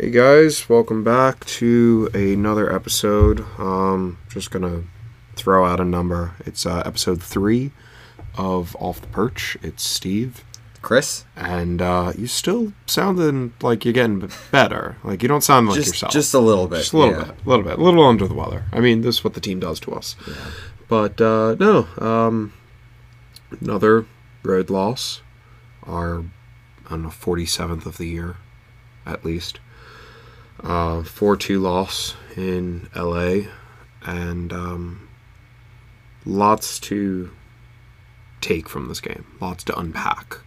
Hey guys, welcome back to another episode. Um, just gonna throw out a number. It's uh, episode three of Off the Perch. It's Steve, Chris, and uh, you still sounding like you're getting better. Like you don't sound like just yourself. just a little bit, Just a little yeah. bit, a little bit, a little under the weather. I mean, this is what the team does to us. But uh, no, um, another road loss. Our I don't know, forty seventh of the year, at least. Four two loss in L.A. and um, lots to take from this game. Lots to unpack.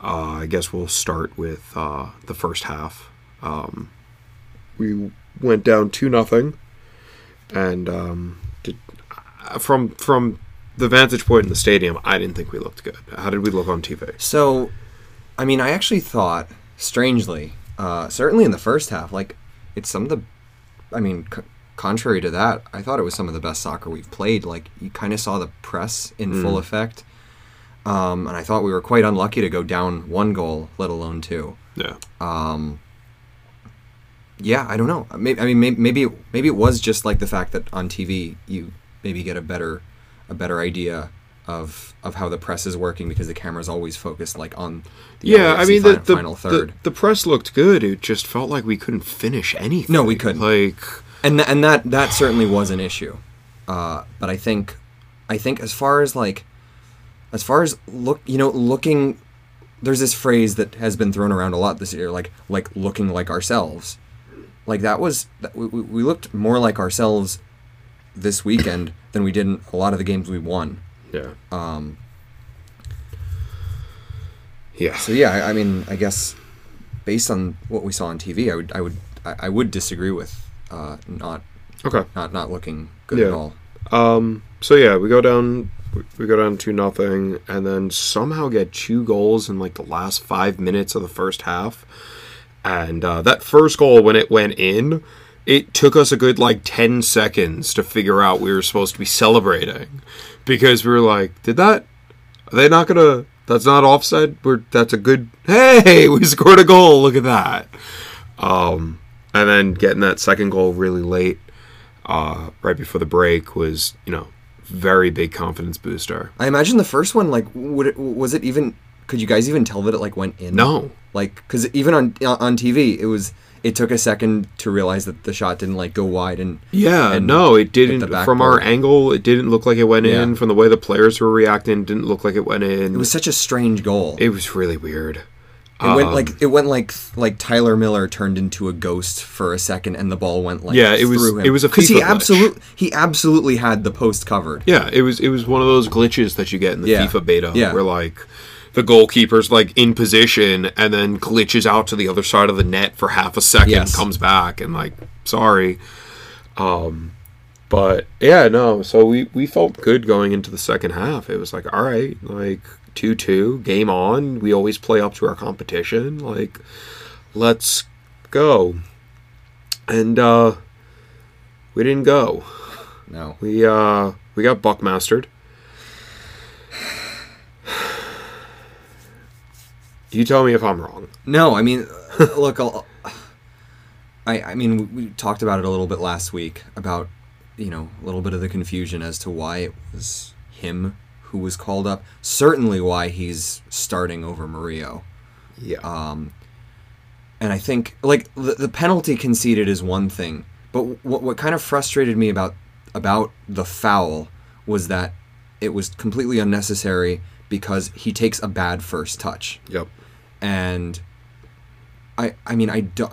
Uh, I guess we'll start with uh, the first half. Um, we went down two nothing, and um, did, uh, from from the vantage point in the stadium, I didn't think we looked good. How did we look on TV? So, I mean, I actually thought, strangely, uh, certainly in the first half, like it's some of the, I mean, c- contrary to that, I thought it was some of the best soccer we've played. Like you kind of saw the press in full effect, um, and I thought we were quite unlucky to go down one goal, let alone two. Yeah, Um, yeah, I don't know. Maybe, I mean, maybe maybe it, maybe it was just like the fact that on TV you maybe get a better a better idea of of how the press is working because the camera's always focused like on the yeah. I mean, the, the final third, The, press looked good. It just felt like we couldn't finish anything. No, we couldn't. Like, and th- and that that certainly was an issue. Uh, but I think I think as far as like as far as look, you know, looking. There's this phrase that has been thrown around a lot this year, like like looking like ourselves. Like that was we, we we looked more like ourselves this weekend than we did in a lot of the games we won. Yeah, Um, yeah. so yeah, I, I mean, I guess based on what we saw on TV, I would I would I, I would disagree with uh, not Okay. not not looking good Yeah. at all. Um. So yeah, we go down. We go down to nothing, and then somehow get two goals in like the last five minutes of the first half. And uh, that first goal, when it went in, it took us a good like ten seconds to figure out we were supposed to be celebrating, because we were like, "Did that? Are they not gonna? That's not offside. We're that's a good. Hey, we scored a goal. Look at that." Um, and then getting that second goal really late uh, right before the break was, you know, very big confidence booster. I imagine the first one, like, would it, was it even? Could you guys even tell that it like went in? No. Like, because even on on TV, it was. It took a second to realize that the shot didn't like go wide and Yeah, and no, it didn't. From our angle, it didn't look like it went in. From the way the players were reacting, didn't look like it went in. It was such a strange goal. It was really weird. It went Um, like it went like like Tyler Miller turned into a ghost for a second, and the ball went like Yeah, it was- it was a because he absolutely he absolutely had the post covered. Yeah, it was it was one of those glitches that you get in the Yeah. FIFA beta Yeah. where like the goalkeeper's like in position and then glitches out to the other side of the net for half a second, Yes. comes back and like sorry. Um but yeah, no, so we we felt good going into the second half. It was like all right, like 2-2, game on. We always play up to our competition. Like let's go. And uh we didn't go. No, We uh we got buckmastered. You tell me if I'm wrong. no. I mean, look, I'll, I I mean, we, talked about it a little bit last week about you know a little bit of the confusion as to why it was him who was called up. Certainly, why he's starting over Murillo. Yeah. Um, and I think like the, the penalty conceded is one thing, but what what kind of frustrated me about about the foul was that it was completely unnecessary because he takes a bad first touch, yep. And I I mean I do,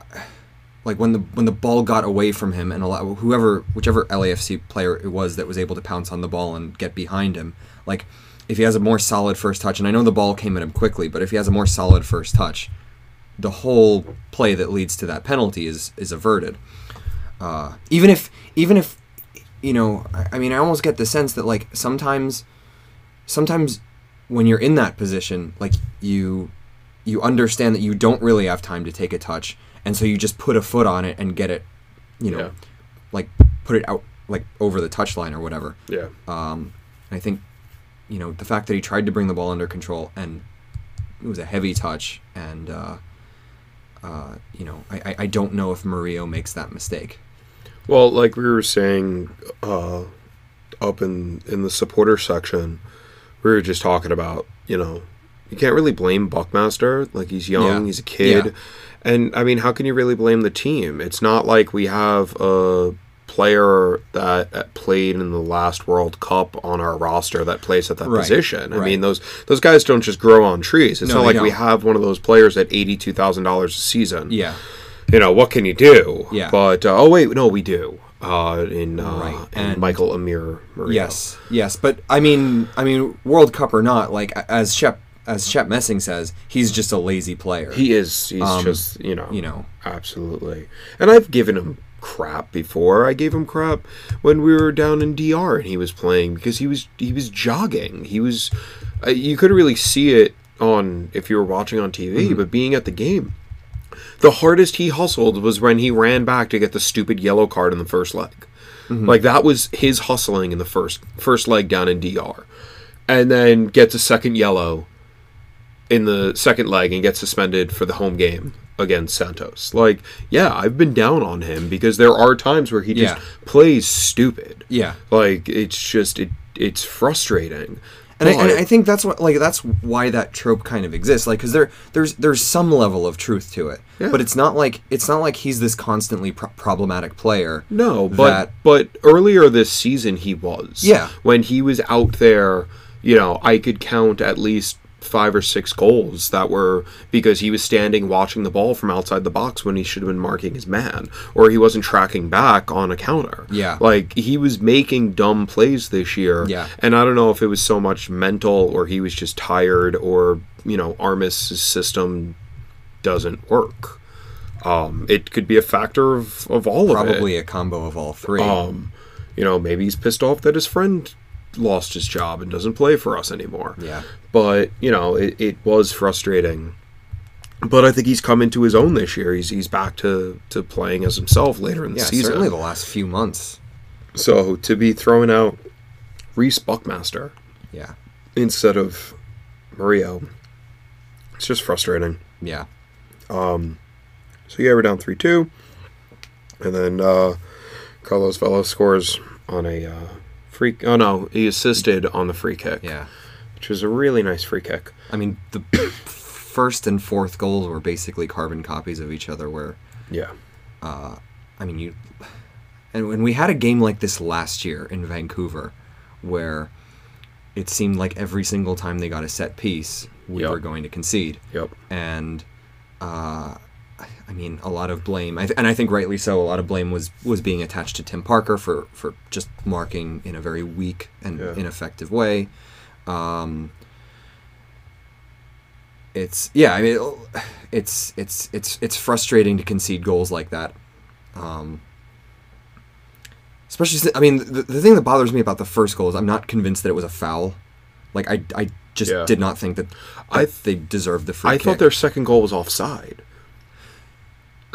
like when the when the ball got away from him and whoever whichever LAFC player it was that was able to pounce on the ball and get behind him, like if he has a more solid first touch, and I know the ball came at him quickly, but if he has a more solid first touch, the whole play that leads to that penalty is is averted. Uh, even if even if you know, I, I mean, I almost get the sense that like sometimes sometimes when you're in that position, like you you understand that you don't really have time to take a touch, and so you just put a foot on it and get it, you know, Yeah. like put it out like over the touchline or whatever. Yeah. Um, I think, you know, the fact that he tried to bring the ball under control and it was a heavy touch, and uh, uh, you know, I, I- don't know if Murillo makes that mistake. Well, like we were saying uh, up in in the supporter section, we were just talking about you know you can't really blame Buckmaster. Like he's young, Yeah. he's a kid, Yeah. and I mean, how can you really blame the team? It's not like we have a player that played in the last World Cup on our roster that plays at that Right, position. I right. mean, those those guys don't just grow on trees. It's No, not like we don't. have one of those players at eighty two thousand dollars a season Yeah, you know what can you do Yeah. but uh, oh wait no we do uh in uh Right, in and- michael amir Murillo. yes, yes, but I mean, I mean, World Cup or not, like as Shep as Chet Messing says, he's just a lazy player. he is he's Um, just you know you know. absolutely and i've given him crap before i gave him crap when we were down in dr and he was playing because he was he was jogging he was uh, you couldn't really see it on if you were watching on tv Mm-hmm. but being at the game the hardest he hustled was when he ran back to get the stupid yellow card in the first leg. Mm-hmm. Like that was his hustling in the first first leg down in DR. And then gets a second yellow in the second leg and gets suspended for the home game against Santos. Like, yeah, I've been down on him because there are times where he just Yeah. plays stupid. Yeah. Like it's just it it's frustrating. and I, and I think that's what like that's why that trope kind of exists like because there there's there's some level of truth to it Yeah. but it's not like it's not like he's this constantly pro- problematic player No, but that- but earlier this season he was. Yeah. When he was out there, you know, I could count at least five or six goals that were because he was standing watching the ball from outside the box when he should have been marking his man or he wasn't tracking back on a counter. Yeah. Like he was making dumb plays this year. Yeah. And I don't know if it was so much mental or he was just tired or, you know, Armas' system doesn't work. Um, it could be a factor of, of all of it. probably a combo of all three Um, you know, maybe he's pissed off that his friend lost his job and doesn't play for us anymore. Yeah. But, you know, it, it was frustrating. But I think he's come into his own this year. He's he's back to, to playing as himself later in the yeah season. certainly the last few months So to be throwing out Rece Buckmaster yeah instead of Murillo, it's just frustrating. yeah Um So yeah, we're down three two, and then uh, Carlos Vela scores on a uh, free. Oh no, he assisted on the free kick. yeah which was a really nice free kick. i mean the first and fourth goals were basically carbon copies of each other where Yeah, I mean, you. And when we had a game like this last year in Vancouver, where it seemed like every single time they got a set piece, we Yep. were going to concede. Yep. And, uh, I mean, a lot of blame, I th- and I think rightly so. A lot of blame was was being attached to Tim Parker for for just marking in a very weak and Yeah. ineffective way. Um, it's yeah. I mean, it's it's it's it's frustrating to concede goals like that. Um, especially, I mean, the, the thing that bothers me about the first goal is I'm not convinced that it was a foul. Like I, I just Yeah. did not think that, that I- they deserved the free I kick. thought their second goal was offside.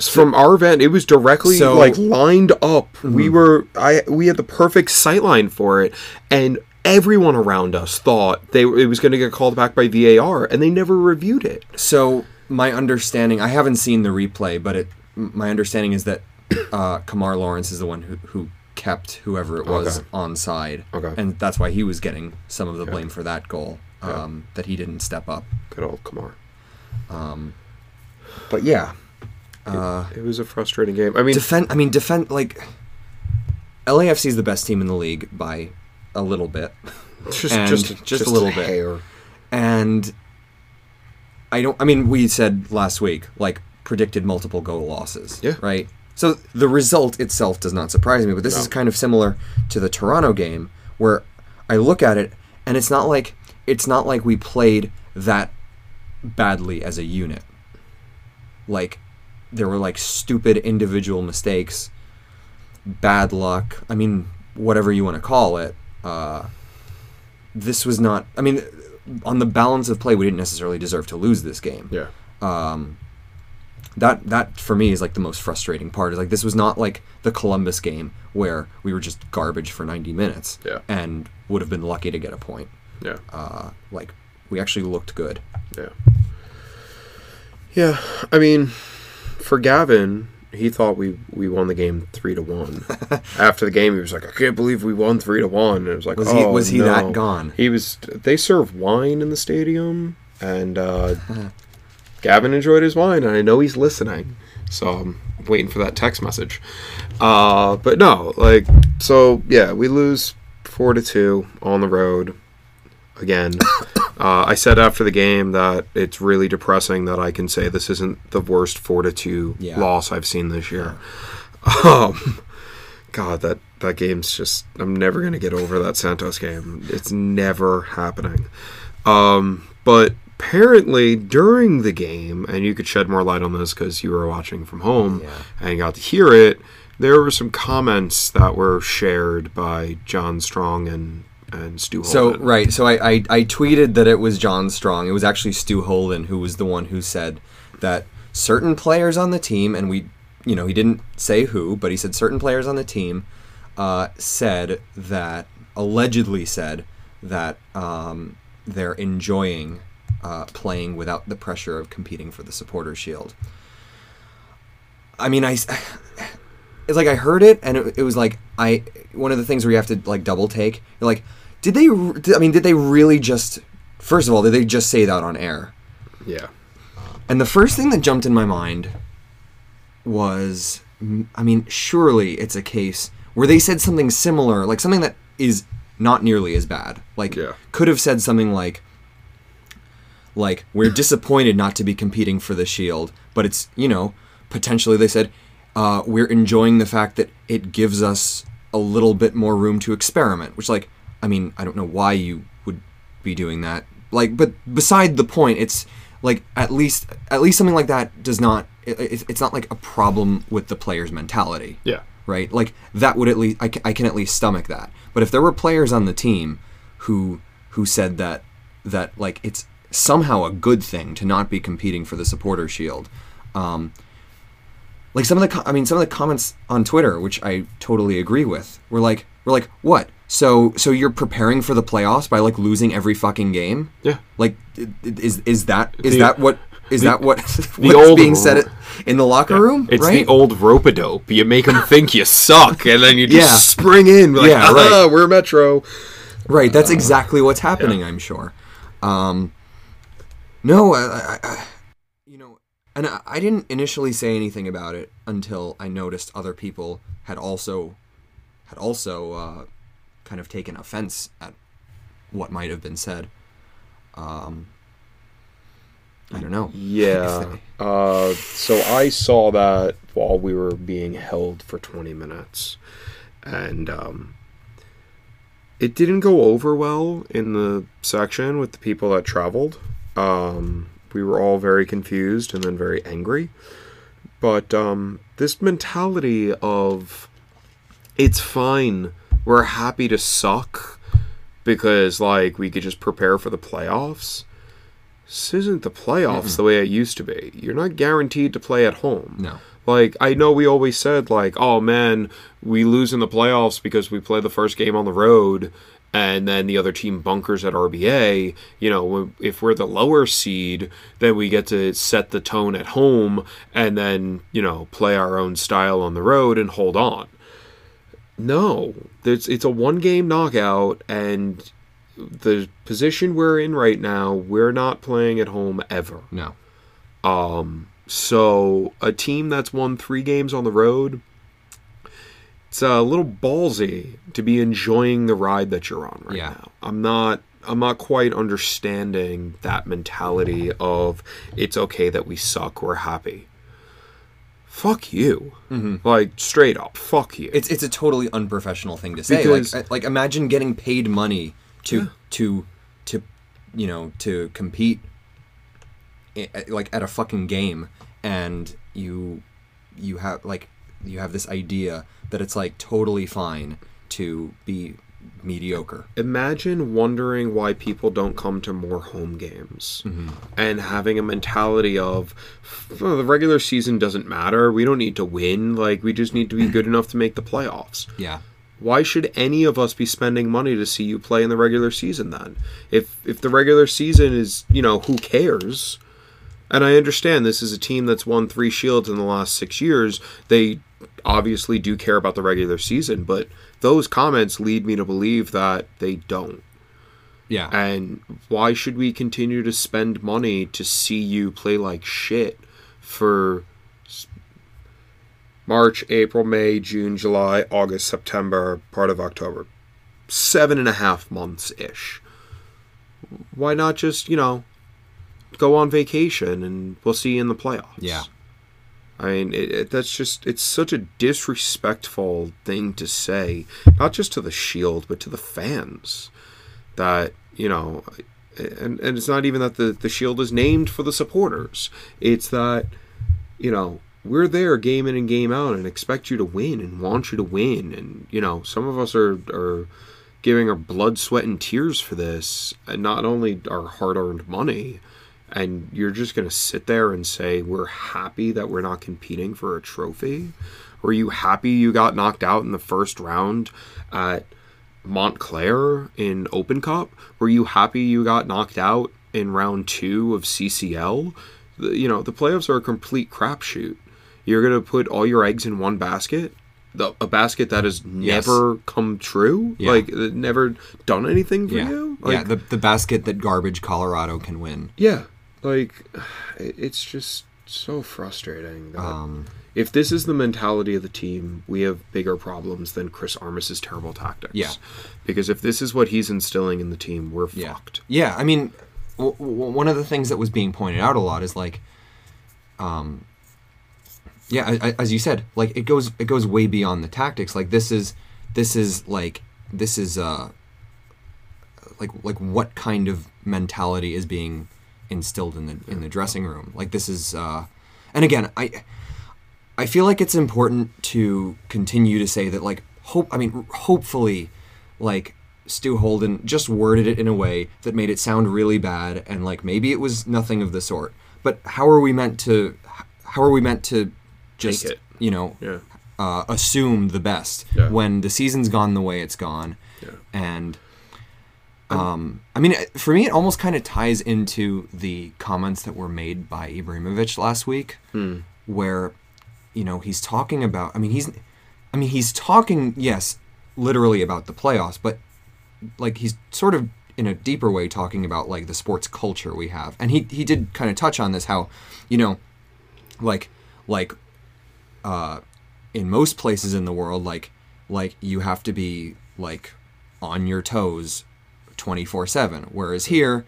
From our van, it was directly So- like lined up. We were I we had the perfect sight line for it, and everyone around us thought they it was going to get called back by VAR, and they never reviewed it. So my understanding, I haven't seen the replay, but it my understanding is that uh, Kemar Lawrence is the one who, who kept whoever it was Okay. onside, Okay. and that's why he was getting some of the blame for that goal um, that he didn't step up. Good old Kemar. But yeah, uh, It was a frustrating game. I mean, defend. I mean, defend like LAFC is the best team in the league by a little bit. just and just just a little bit. hair. and I don't. I mean, we said last week like predicted multiple goal losses. Yeah. Right. So the result itself does not surprise me, but this No. is kind of similar to the Toronto game where I look at it and it's not like it's not like we played that badly as a unit. like there were like stupid individual mistakes, bad luck. I mean, whatever you want to call it. Uh, this was not. I mean, on the balance of play, we didn't necessarily deserve to lose this game. Yeah. Um, that that for me is like the most frustrating part. Is like this was not like the Columbus game where we were just garbage for 90 minutes. Yeah. And would have been lucky to get a point. Yeah. Uh, like we actually looked good. Yeah. Yeah. I mean, for Gavin, he thought we we won the game three to one. After the game, he was like, "I can't believe we won three to one." And it was like, Was he- "Oh, was he no." that gone? He was. They serve wine in the stadium, and uh, Gavin enjoyed his wine, and I know he's listening. So I'm waiting for that text message. Uh, but no, like, so yeah, we lose four to two on the road again. uh, I said after the game that it's really depressing that I can say this isn't the worst four to two Yeah. loss I've seen this year. Um, God, that that game's just I'm never gonna get over that Santos game. It's never happening. Um, but apparently during the game, and you could shed more light on this because you were watching from home Yeah. and got to hear it. There were some comments that were shared by John Strong and and Stu. So right, so I, I I tweeted that it was John Strong. It was actually Stu Holden who was the one who said that certain players on the team, and we, you know, he didn't say who, but he said certain players on the team uh, said that allegedly said that um, they're enjoying uh, playing without the pressure of competing for the supporter shield. I mean, I. It's like I heard it, and it, it was like I. One of the things where you have to like double take. You're like, did they? I mean, did they really just? First of all, did they just say that on air? yeah, And the first thing that jumped in my mind was, I mean, surely it's a case where they said something similar, like something that is not nearly as bad. Like, Yeah. could have said something like, like we're disappointed not to be competing for the shield, but it's you know potentially they said uh, we're enjoying the fact that it gives us a little bit more room to experiment. Which like I mean I don't know why you would be doing that. Like, but beside the point, it's like at least at least something like that does not. It, it- it's not like a problem with the player's mentality yeah, right? Like that would at least I can, I can at least stomach that. But if there were players on the team who who said that that like it's somehow a good thing to not be competing for the supporter shield, um, like some of the I mean some of the comments on Twitter, which I totally agree with, were like were like what? So so you're preparing for the playoffs by like losing every fucking game? yeah. Like is is that is The- that what is the- that what the old being said in the locker room? It's right? the old rope a dope. You make them think you suck, and then you just Yeah. spring in. Like, Yeah, "Ah, right. we're Metro. Right, that's exactly what's happening. I'm sure. Um, no, I, I, I, you know, and I, I didn't initially say anything about it until I noticed other people had also had also uh, kind of taken offense at what might have been said. Um, I don't know. Yeah. Uh, so I saw that while we were being held for 20 minutes. And um, it didn't go over well in the section with the people that traveled. Um, we were all very confused and then very angry. But um, this mentality of it's fine, we're happy to suck because, like, we could just prepare for the playoffs this isn't the playoffs the way it used to be. You're not guaranteed to play at home. No. Like I know we always said like, "Oh man, we lose in the playoffs because we play the first game on the road and then the other team bunkers at RBA." You know, if we're the lower seed, then we get to set the tone at home and then, you know, play our own style on the road and hold on. No, it's it's a one game knockout and the position we're in right now, we're not playing at home ever. No. Um. So a team that's won three games on the road, it's a little ballsy to be enjoying the ride that you're on right Yeah. now. I'm not. I'm not quite understanding that mentality of it's okay that we suck. We're happy. Fuck you. Mm-hmm. Like straight up. Fuck you. It's it's a totally unprofessional thing to say. Because- like like imagine getting paid money to to to you know to compete like at a fucking game and you you have like you have this idea that it's like totally fine to be mediocre. Imagine wondering why people don't come to more home games mm-hmm. and having a mentality of "Oh, the regular season doesn't matter. We don't need to win. Like, we just need to be good enough to make the playoffs. Yeah. Why should any of us be spending money to see you play in the regular season then? If if the regular season is, you know, who cares? And I understand this is a team that's won 3 shields in the last 6 years. They obviously do care about the regular season, but those comments lead me to believe that they don't. Yeah. And why should we continue to spend money to see you play like shit for March, April, May, June, July, August, September, part of October? Seven and a half months ish. Why not just, you know, go on vacation and we'll see you in the playoffs? Yeah. I mean, it, it, that's just, it's such a disrespectful thing to say, not just to the Shield, but to the fans. That, you know, and, and it's not even that the, the Shield is named for the supporters. It's that, you know, we're there game in and game out and expect you to win and want you to win. And, you know, some of us are, are giving our blood, sweat, and tears for this, and not only our hard earned money. And you're just going to sit there and say, We're happy that we're not competing for a trophy? Were you happy you got knocked out in the first round at Montclair in Open Cup? Were you happy you got knocked out in round two of CCL? You know, the playoffs are a complete crapshoot. You're going to put all your eggs in one basket? The, a basket that has Yes. never come true? Yeah. Like, never done anything for Yeah. you? yeah. Like, The the basket that garbage Colorado can win. yeah, like it's just so frustrating. Um, if this is the mentality of the team, we have bigger problems than Chris Armas's terrible tactics. Yeah. because if this is what he's instilling in the team, we're Yeah. fucked. Yeah, I mean, w- w- one of the things that was being pointed out a lot is like, um, yeah, I, I, as you said, like it goes it goes way beyond the tactics. Like this is this is like this is uh like like what kind of mentality is being instilled in the in the dressing room? Like this is uh, and again, I I feel like it's important to continue to say that like hope I mean hopefully like Stu Holden just worded it in a way that made it sound really bad and like maybe it was nothing of the sort. But how are we meant to how are we meant to just you know Yeah. uh, assume the best Yeah. when the season's gone the way it's gone and um, I mean, for me, it almost kind of ties into the comments that were made by Ibrahimovic last week, where, you know, he's talking about. I mean, he's, I mean, he's talking, yes, literally about the playoffs, but like he's sort of in a deeper way talking about like the sports culture we have, and he he did kind of touch on this how, you know, like like uh, in most places in the world, like like you have to be like on your toes 24/7 whereas here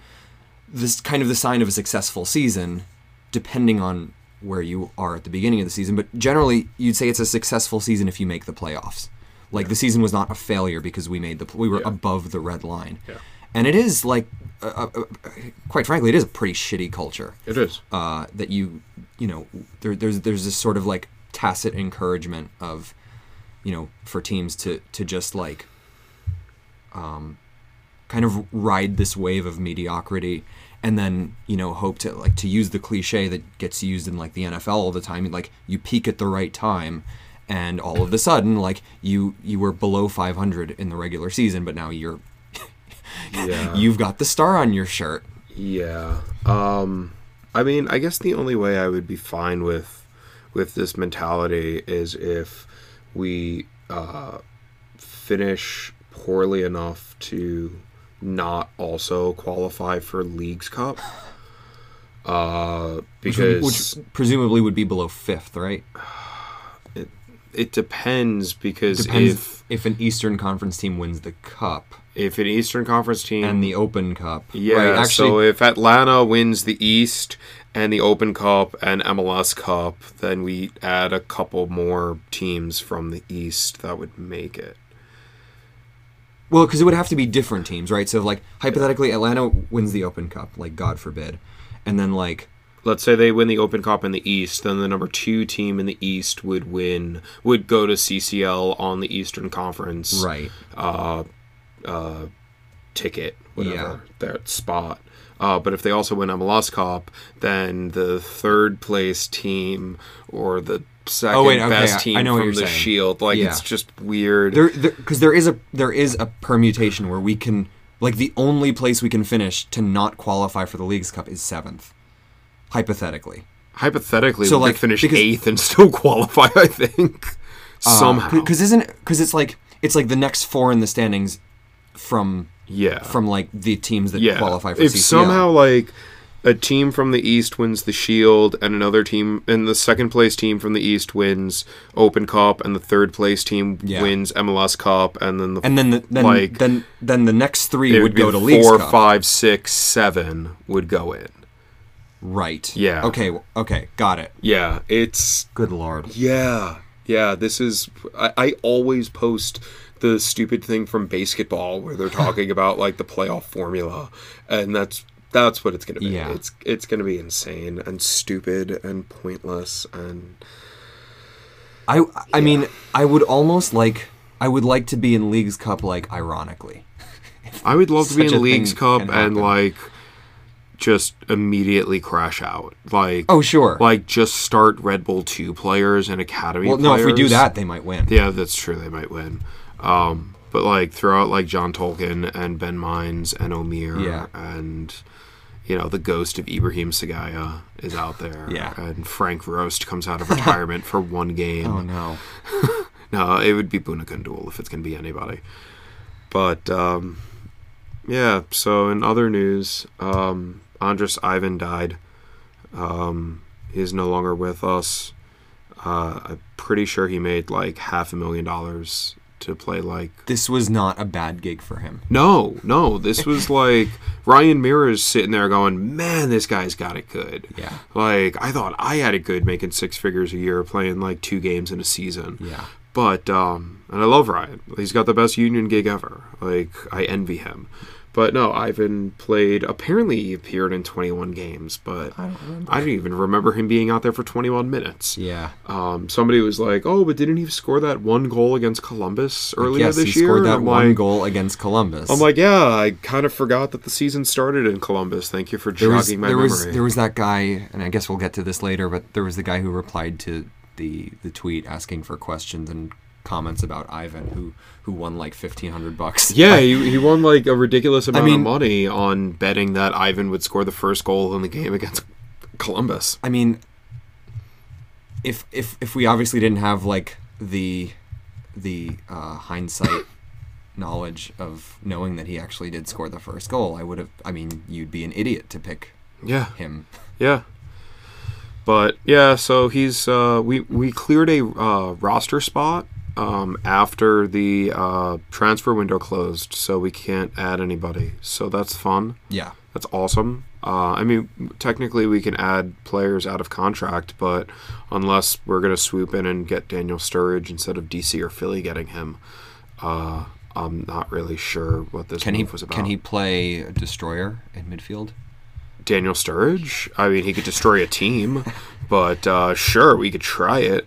this kind of the sign of a successful season depending on where you are at the beginning of the season but generally you'd say it's a successful season if you make the playoffs like the season was not a failure because we made the we were Yeah. above the red line Yeah. and it is like uh, uh, uh, quite frankly it is a pretty shitty culture It is. uh, that you you know there, there's there's this sort of like tacit encouragement of you know for teams to to just like um kind of ride this wave of mediocrity and then you know hope to like to use the cliche that gets used in like the NFL all the time like you peak at the right time and all of a sudden like you you were below 500 in the regular season but now you're Yeah. you've got the star on your shirt Yeah. Um I mean, I guess the only way I would be fine with with this mentality is if we uh finish poorly enough to not also qualify for Leagues Cup. Uh which, because which presumably would be below fifth right it depends because depends if if an Eastern Conference team wins the Cup if an Eastern Conference team and the Open Cup. Yeah, right? Actually, so if Atlanta wins the East and the Open Cup and MLS Cup, then we add a couple more teams from the East that would make it. Well, because it would have to be different teams, right? So, like hypothetically, Atlanta wins the Open Cup, like God forbid, and then like let's say they win the Open Cup in the East, then the number two team in the East would win, would go to CCL on the Eastern Conference Right. Uh, uh, ticket, whatever Yeah. their spot. Uh, but if they also win MLS Cup, then the third place team or the second Oh, wait, okay, best team I know from the saying. Shield, like Yeah. it's just weird. There, because there is a there is a permutation where we can like the only place we can finish to not qualify for the League's Cup is seventh, hypothetically. Hypothetically, So, we like, could finish because- eighth and still qualify. I think somehow. because isn't because it's like it's like the next four in the standings from yeah, from like the teams that yeah. qualify for if CCL. somehow like a team from the East wins the Shield, and another team, and the second place team from the East wins Open Cup, and the third place team Yeah. wins MLS Cup, and then the and then the, then like then then the next three would would go to the League's four, Cup. five, six, seven would go in. Right. Yeah. Okay. Okay. Got it. Yeah, it's Good lord. yeah, yeah. This is I, I always post the stupid thing from basketball where they're talking about like the playoff formula, and that's that's what it's gonna be. Yeah. It's it's gonna be insane and stupid and pointless and I I mean I would almost like I would like to be in League's Cup like ironically. I would love to be in League's Cup and like just immediately crash out. Like Oh sure. like just start Red Bull two players and academy. well, no, if we do that, they might win. Yeah, that's true. They might win. Um, but like throw out like John Tolkien and Ben Mines and Omir Yeah. and you know the ghost of Ibrahim Sekagya is out there. Yeah. and Frank Rost comes out of retirement for one game. Oh no. No, it would be Bouna Coundoul if it's gonna be anybody. But um, yeah. So in other news, um, Andreas Ivan died. Um, he's no longer with us. Uh, I'm pretty sure he made like half a million dollars to play like This was not a bad gig for him. no no this was like ryan Meara's sitting there going man this guy's got it good Yeah. like i thought i had it good making six figures a year playing like two games in a season Yeah. but um and i love ryan he's got the best union gig ever like i envy him but no ivan played apparently he appeared in 21 games but I don't remember. I don't even remember him being out there for 21 minutes Yeah. um, somebody was like, "Oh, but didn't he score that one goal against Columbus earlier yes, this he scored that I'm one like, goal against Columbus. I'm like, yeah, I kind of forgot that the season started in Columbus. Thank you for there jogging was my there memory. was there was that guy, and I guess we'll get to this later. But there was the guy who replied to the the tweet asking for questions and comments about Ivan, who who won like fifteen hundred bucks. yeah, he, he won like a ridiculous amount mean- of money on betting that Ivan would score the first goal in the game against Columbus. I mean, if if if we obviously didn't have like the the uh, hindsight knowledge of knowing that he actually did score the first goal, I would have. I mean, you'd be an idiot to pick Yeah, him. yeah. But yeah, so he's uh, we we cleared a uh, roster spot um, after the uh, transfer window closed, so we can't add anybody. So that's fun. Yeah. That's awesome. Uh, I mean, technically we can add players out of contract, but unless we're gonna swoop in and get Daniel Sturridge instead of DC or Philly getting him, uh, I'm not really sure what this Can he was about. can he play a destroyer in midfield? Daniel Sturridge? I mean, he could destroy a team, but uh, sure, we could try it.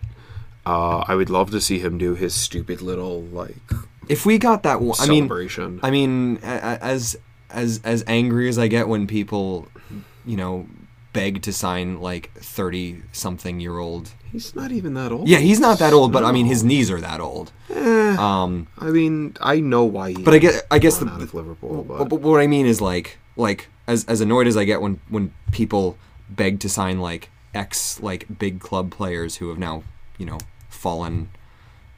Uh, I would love to see him do his stupid little like If we got that one, I mean, celebration. I mean, as as as angry as I get when people, you know, beg to sign like thirty something year old. He's not even that old. Yeah, he's not that old, but I mean, his knees are that old. Eh, Um, I mean, I know why. He but I get, I guess the, out of Liverpool, but, but, but what I mean is like, like as as annoyed as I get when when people beg to sign like ex like big club players who have now you know fallen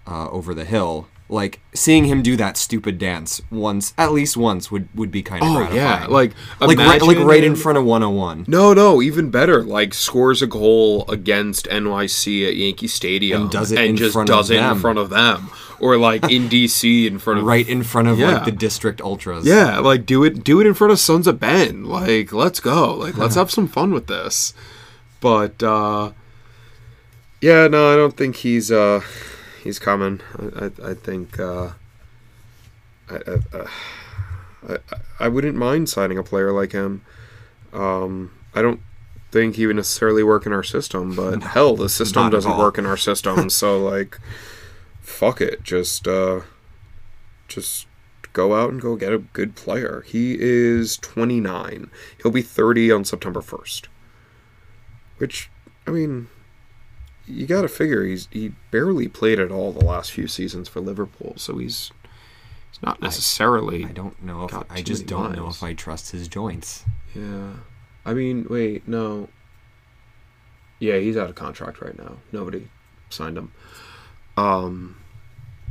uh, over the hill. Like seeing him do that stupid dance once, at least once, would would be kind of Oh gratifying. yeah, like like right, like right in front of 101. No, no, even better. Like scores a goal against NYC at Yankee Stadium And does it in just does it them. in front of them, or like in DC in front of right in front of Yeah. like the district ultras. Yeah, like do it do it in front of Sons of Ben. Like let's go. Like let's have some fun with this. But uh yeah, no, I don't think he's uh he's coming. I I, I think uh I, I, uh, I I wouldn't mind signing a player like him. Um I don't think he would necessarily work in our system, but hell, the system doesn't work in our system. so like, fuck it, just uh, just go out and go get a good player. He is 29. He'll be 30 on September 1st. Which, I mean, you got to figure he's he barely played at all the last few seasons for Liverpool, so he's he's not necessarily. I don't know if I just don't know if I trust his joints. Yeah. I mean, wait, no. Yeah, he's out of contract right now. Nobody signed him. Um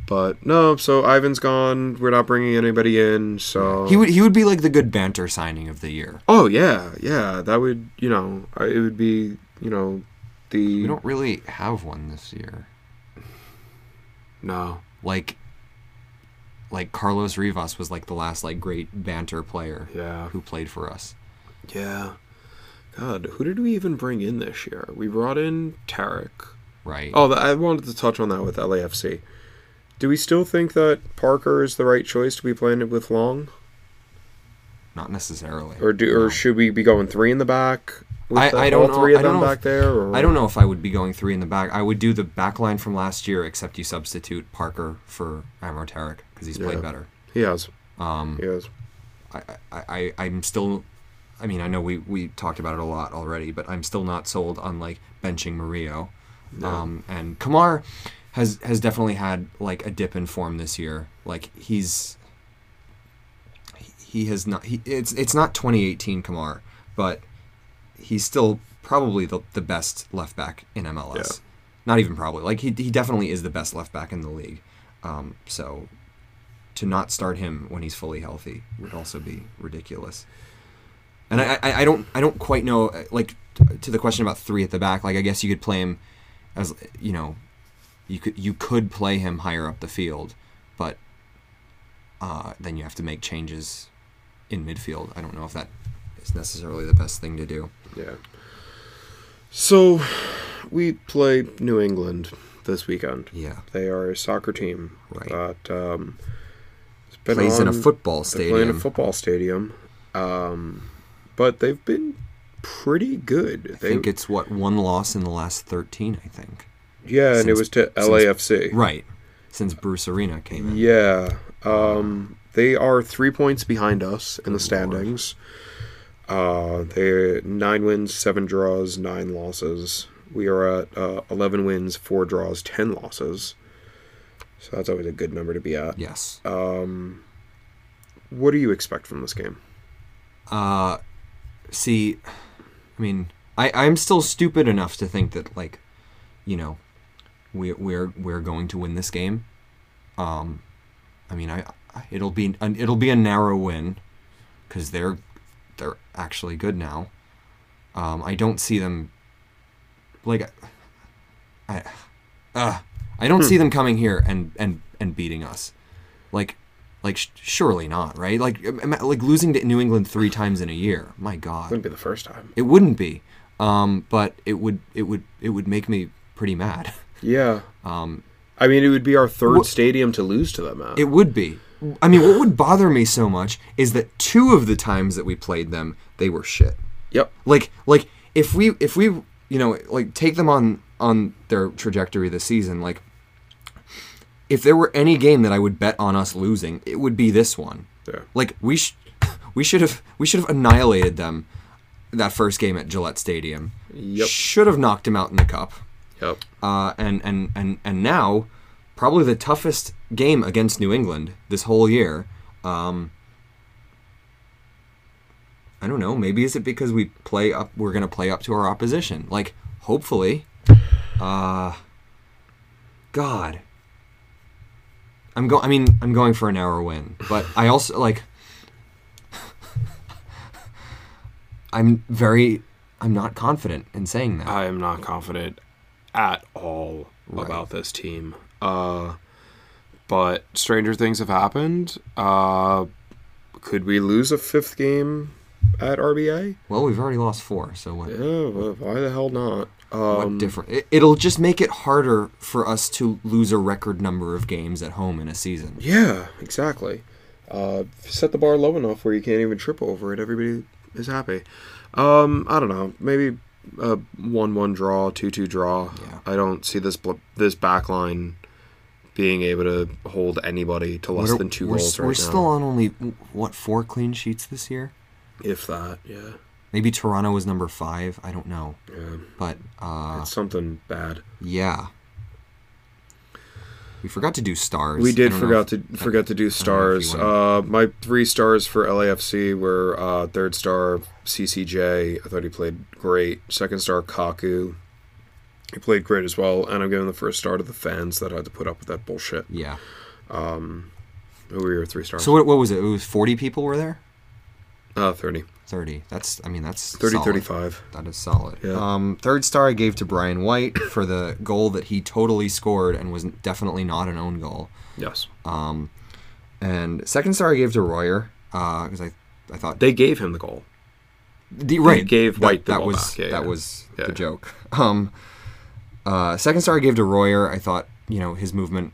but no, so Ivan's gone. We're not bringing anybody in, so He would he would be like the good banter signing of the year. Oh yeah, yeah, that would, you know, it would be, you know, the We don't really have one this year. No. Like like Carlos Rivas was like the last like great banter player Yeah. who played for us. Yeah. God, who did we even bring in this year? We brought in Tarek. Right. Oh, I wanted to touch on that with LAFC. Do we still think that Parker is the right choice to be playing with Long, Not necessarily. or do, No. or should we be going three in the back I- the, I don't know- I don't know back if- there? Or? I don't know if I would be going three in the back. I would do the back line from last year, except you substitute Parker for Amro Tarek because he's played Yeah. better. He has. Um, He has. I, I, I, I'm still. I mean, I know we, we talked about it a lot already, but I'm still not sold on like benching Murillo. Um, and Kemar has has definitely had like a dip in form this year. Like he's he- he has not. He it's it's not 2018 Kemar, but he's still probably the, the best left back in MLS. Yeah. Not even probably. Like he he definitely is the best left back in the league. Um, so to not start him when he's fully healthy would also be ridiculous. And I, I, I don't I don't quite know uh, like t- to the question about three at the back. Like I guess you could play him as you know, you could you could play him higher up the field, but uh, then you have to make changes in midfield. I don't know if that is necessarily the best thing to do. Yeah. So, we play New England this weekend. Yeah, They are a soccer team Right. that um, has been plays in a football play in a football stadium, um, but they've been pretty good. I They, think it's what one loss in the last thirteen. I think. yeah, and it was to since- LAFC. Right, since Bruce Arena came in. Yeah, um, they are three points behind us in the Good standings. Uh, they're nine wins, seven draws, nine losses. We are at uh, eleven wins, four draws, ten losses. So that's always a good number to be at. Yes. Um, what do you expect from this game? Uh, see, I mean, I I'm still stupid enough to think that like, you know, we we're we're going to win this game. Um, I mean, I, I it'll be an, it'll be a narrow win, because they're they're actually good now. Um, I don't see them. Like, I, uh, I don't see them coming here and and and beating us. Like, like sh- surely not, right? Like, like losing to New England three times in a year. My God, Wouldn't be the first time. it wouldn't be. Um, but it would it would it would make me pretty mad. Yeah, Um, I mean, it would be our third stadium to lose to them at. It would be. I mean, what would bother me so much is that two of the times that we played them, they were shit. yep. Like, like if we if we you know like take them on on their trajectory this season, like if there were any game that I would bet on us losing, it would be this one. Yeah. Like we sh- we should have we should have annihilated them that first game at Gillette Stadium. Yep. Should have knocked them out in the cup. Yep. Uh, and and and and now probably the toughest game against New England this whole year. Um, I don't know. Maybe is it because we play up? We're gonna play up to our opposition. Like hopefully. Uh, God. I'm going. I mean, I'm going for an hour win, but I also like. I'm very. I'm not confident in saying that. I am not confident at all Right. about this team. Uh, but stranger things have happened. Uh, could we lose a fifth game at RBA? well, we've already lost four, so what? Yeah, well, why the hell not? what Um, different? It, it'll just make it harder for us to lose a record number of games at home in a season. yeah, exactly. Uh, set the bar low enough where you can't even trip over it. Everybody is happy. Um, I don't know. Maybe a one-one draw, two-two draw. Yeah. I don't see this bl- this back line being able to hold anybody to less are- than 2 we're, goals right we're now. still on only what four clean sheets this year. if that, yeah, Maybe Toronto was number five. I don't know, yeah, but uh, it's something bad. yeah. We forgot to do stars. We did forgot if- to forget to do stars. Uh, my three stars for LAFC were uh, third star CCJ. I thought he played great. Second star Kaku. He played great as well. And I'm giving the first star to the fans that had to put up with that bullshit. Yeah. Who were your three stars? So what, what was it? It was forty people were there. uh, 30. Thirty. That's. I mean, that's 30, solid. 35. That is solid. Yeah. Um, third star I gave to Brian White for the goal that he totally scored and was definitely not an own goal. Yes. Um, and second star I gave to Royer because I I thought They gave him the goal. the, right gave that, White the that was back. Yeah, that yeah. was Yeah. the joke. Um, uh, second star I gave to Royer. I thought you know his movement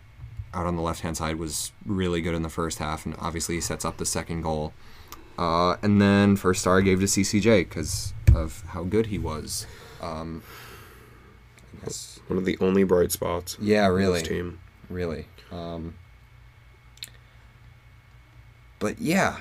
out on the left hand side was really good in the first half, and obviously he sets up the second goal. Uh, and then first star I gave to CCJ because of how good he was. Um, I guess, One of the only bright spots. yeah, on really This team. really. Um, but yeah,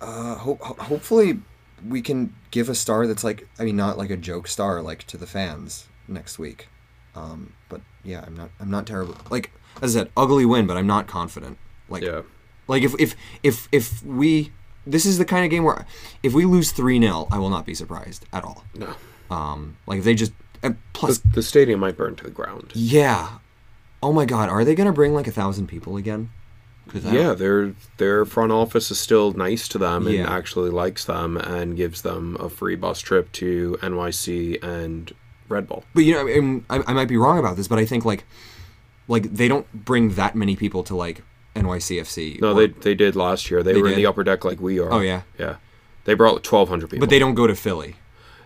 uh, ho- hopefully we can give a star that's like, I mean, not like a joke star, like to the fans next week. Um, but yeah, I'm not, I'm not terrible. Like as I said, ugly win, but I'm not confident. Like, Yeah. like if if if if we, this is the kind of game where if we lose three 0 I will not be surprised at all. No. Um, like if they just plus The, the stadium might burn to the ground. yeah. Oh my God, are they gonna bring like a thousand people again? Yeah, their their front office is still nice to them and Yeah. actually likes them and gives them a free bus trip to NYC and Red Bull. But you know, I, mean, I, I might be wrong about this, but I think like, like they don't bring that many people to like NYCFC. No, or- they they did last year. They, They were in the upper deck like we are. Oh yeah, yeah. They brought twelve hundred people. but they don't go to Philly.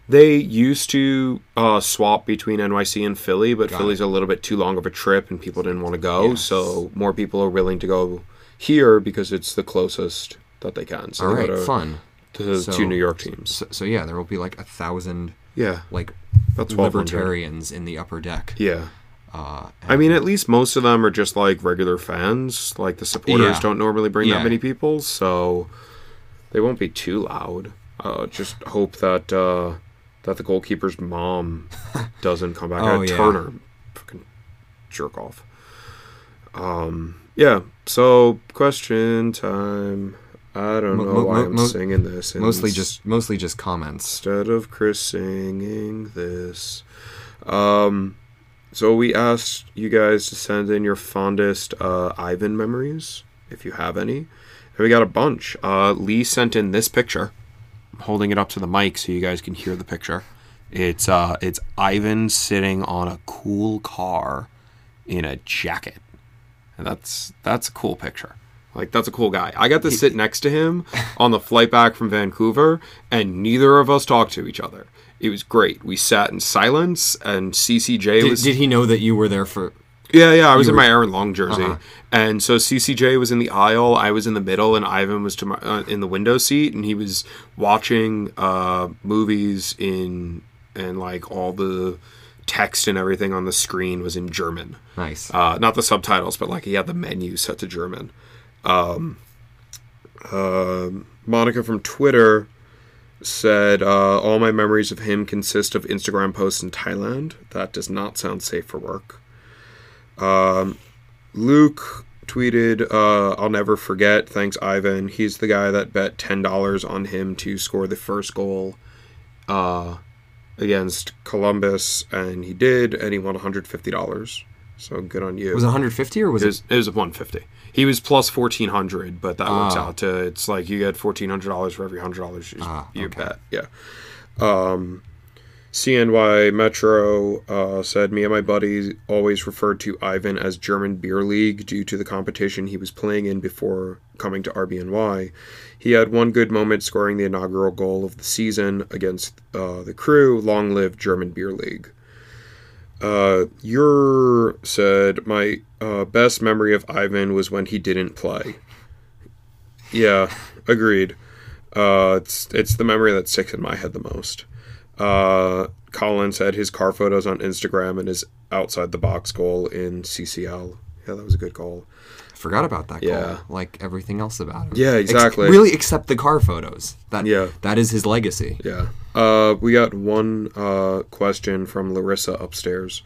They used to uh, swap between NYC and Philly, but Got Philly's a little bit too long of a trip, and people didn't want to go. Yes. So more people are willing to go here because it's the closest that they can. So All right, to, fun. to So- two New York teams. So, so yeah, there will be like a thousand Yeah, like hundred. libertarians in the upper deck. Yeah. Uh, I mean, at least most of them are just like regular fans. Like the supporters Yeah. don't normally bring Yeah. that many people, so they won't be too loud. Uh, just hope that uh, that the goalkeeper's mom doesn't come back. Oh, Uh, yeah. Turner, fucking jerk off. Um, yeah. So question time. I don't Mo- know mo- why I'm mo- singing this. mostly just mostly just comments. instead of Chris singing this. Um, so we asked you guys to send in your fondest uh, Ivan memories, if you have any. And we got a bunch. Uh, Lee sent in this picture. I'm holding it up to the mic so you guys can hear the picture. It's uh, it's Ivan sitting on a cool car in a jacket, and that's that's a cool picture. Like that's a cool guy. I got to sit next to him on the flight back from Vancouver, and neither of us talked to each other. It was great. We sat in silence, and CCJ Did, was did he know that you were there for? yeah, yeah. I was in were- my Aaron Long jersey, Uh-huh. and so CCJ was in the aisle. I was in the middle, and Ivan was to my uh, in the window seat, and he was watching uh, movies in and like all the text and everything on the screen was in German. Nice. Uh, not the subtitles, but like he had the menu set to German. Um, um Monica from Twitter said, uh, All my memories of him consist of Instagram posts in Thailand. That does not sound safe for work. Um, Luke tweeted, uh, I'll never forget. Thanks, Ivan. He's the guy that bet $10 on him to score the first goal uh, against Columbus, and he did, and he won $150. So good on you. was it 150 or was It it? was, it was 150. He was plus 1400, but that works Ah. out to it's like you get $1400 for every $100 you, Ah, you okay. bet. Yeah. Um, CNY Metro uh, said, Me and my buddies always referred to Ivan as German Beer League due to the competition he was playing in before coming to RBNY. He had one good moment scoring the inaugural goal of the season against uh, the crew. Long live German Beer League. Uh, your said my uh, best memory of Ivan was when he didn't play. Yeah, agreed. Uh, it's it's the memory that sticks in my head the most. Uh, Colin said his car photos on Instagram and his outside the box goal in CCL. Yeah, that was a good goal. Forgot about that Yeah. like everything else about him. Yeah, Ex- exactly. really, except the car photos. That Yeah. that is his legacy. Yeah. Uh, we got one uh, question from Larissa upstairs,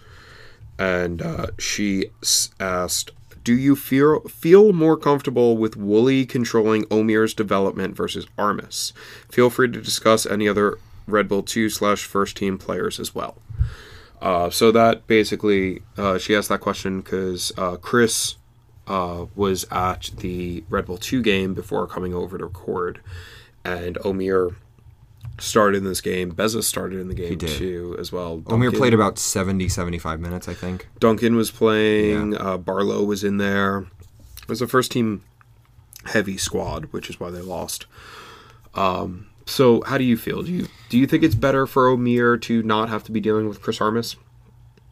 and uh, she s- asked, "Do you feel feel more comfortable with Wooly controlling Omir's development versus Armas? Feel free to discuss any other Red Bull two slash first team players as well." Uh, so that basically, uh, she asked that question because uh, Chris uh, was at the Red Bull 2 game before coming over to record, and Omir started in this game. Beza started in the game too, as well. Omir played about 70, 75 minutes, I think. Duncan was playing. Uh, Barlow was in there. It was a first team heavy squad, which is why they lost. Um, so, how do you feel? Do you do you think it's better for Omir to not have to be dealing with Chris Armas?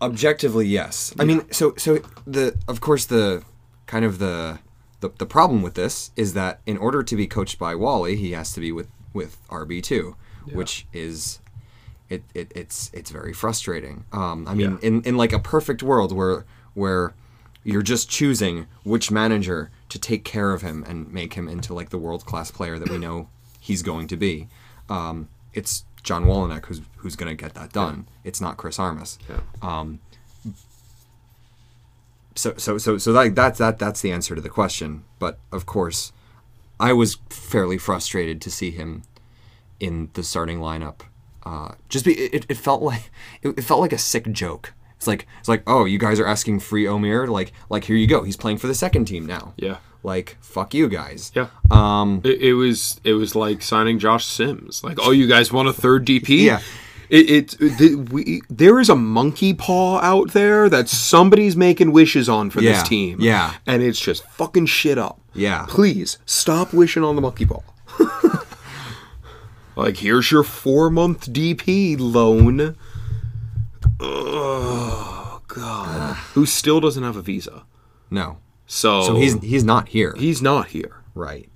Objectively, yes. I mean, so so the of course the kind of the, the the problem with this is that in order to be coached by Wally, he has to be with with RB two, which is it, it it's it's very frustrating. Um, I mean, Yeah. in in like a perfect world where where you're just choosing which manager to take care of him and make him into like the world class player that we know he's going to be. Um, it's John Wolyniec who's who's going to get that done. It's not Chris Armas. Yeah. So so so so that that's that that's the answer to the question. But of course, I was fairly frustrated to see him in the starting lineup. Uh, just be it, it felt like it, it felt like a sick joke. It's like it's like oh you guys are asking free Omir like like here you go he's playing for the second team now. Yeah. Like fuck you guys. Yeah. Um, it, it was it was like signing Josh Sims. Like, oh, you guys want a third DP? Yeah. It, it, the, we, there is a monkey paw out there that somebody's making wishes on for Yeah, this team. yeah. And it's just fucking shit up. Yeah. Please stop wishing on the monkey paw. like, here's your four month DP loan. Oh God. Who still doesn't have a visa. No. So, So he's he's not here. he's not here. right.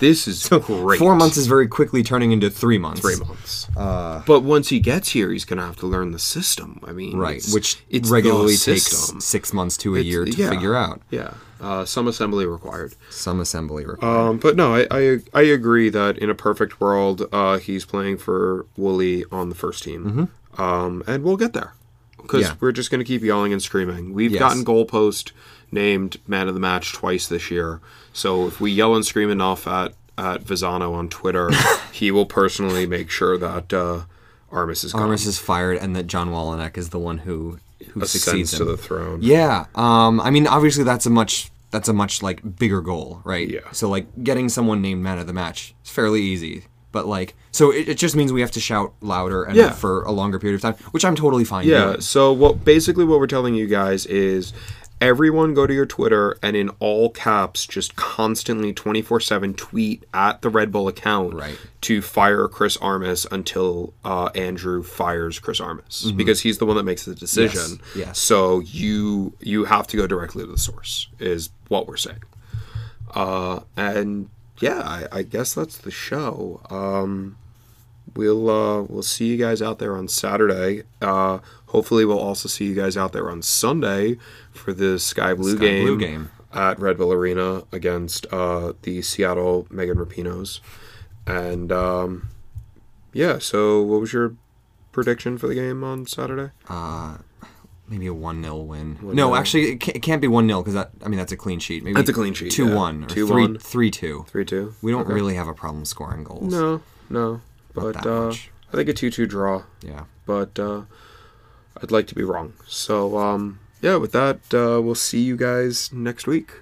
This is so great. Four months is very quickly turning into three months. three months. but once he gets here, he's going to have to learn the system. I mean, Right, it's- which it regularly takes six months to a It's- year to yeah. figure out. Yeah, uh, some assembly required. Some assembly required. Um, but no, I, I I agree that in a perfect world, uh, he's playing for Wooly on the first team, um, and we'll get there because Mm-hmm. Yeah. we're just going to keep yelling and screaming. We've Yes. gotten goalpost named man of the match twice this year, so if we yell and scream enough at at Visano on Twitter, he will personally make sure that uh, Armas is gone. Armas is fired, and that John Wolyniec is the one who who ascends succeeds to the throne. Yeah. Um. I mean, obviously, that's a much that's a much like bigger goal, right? Yeah. So like getting someone named man of the match is fairly easy, but like so it, it just means we have to shout louder and Yeah. for a longer period of time, which I'm totally fine. With. Yeah. doing. So what basically what we're telling you guys is everyone go to your Twitter and in all caps just constantly 24/7 tweet at the Red Bull account Right. to fire Chris Armas until uh, Andrew fires Chris Armas because he's the one that makes the decision. Mm-hmm. yes. So you you have to go directly to the source is what we're saying. Uh, and yeah, I, I guess that's the show. Um, we'll uh, we'll see you guys out there on Saturday. Uh, hopefully, we'll also see you guys out there on Sunday for the Sky Blue, Sky game, Blue game. at Red Bull Arena against uh, the Seattle Megan Rapinoes. And um, yeah, so what was your prediction for the game on Saturday? Maybe a one 0 win. 1-0. No, actually, it can't, it can't be one 0 because I mean that's a clean sheet. Maybe That's a clean sheet, Two yeah. one or 2-1. three three two. Three two. We don't really have a problem scoring goals. No, no, but uh. I think a two-two draw. Yeah. but uh, I'd like to be wrong. So, um, yeah, with that, uh, we'll see you guys next week.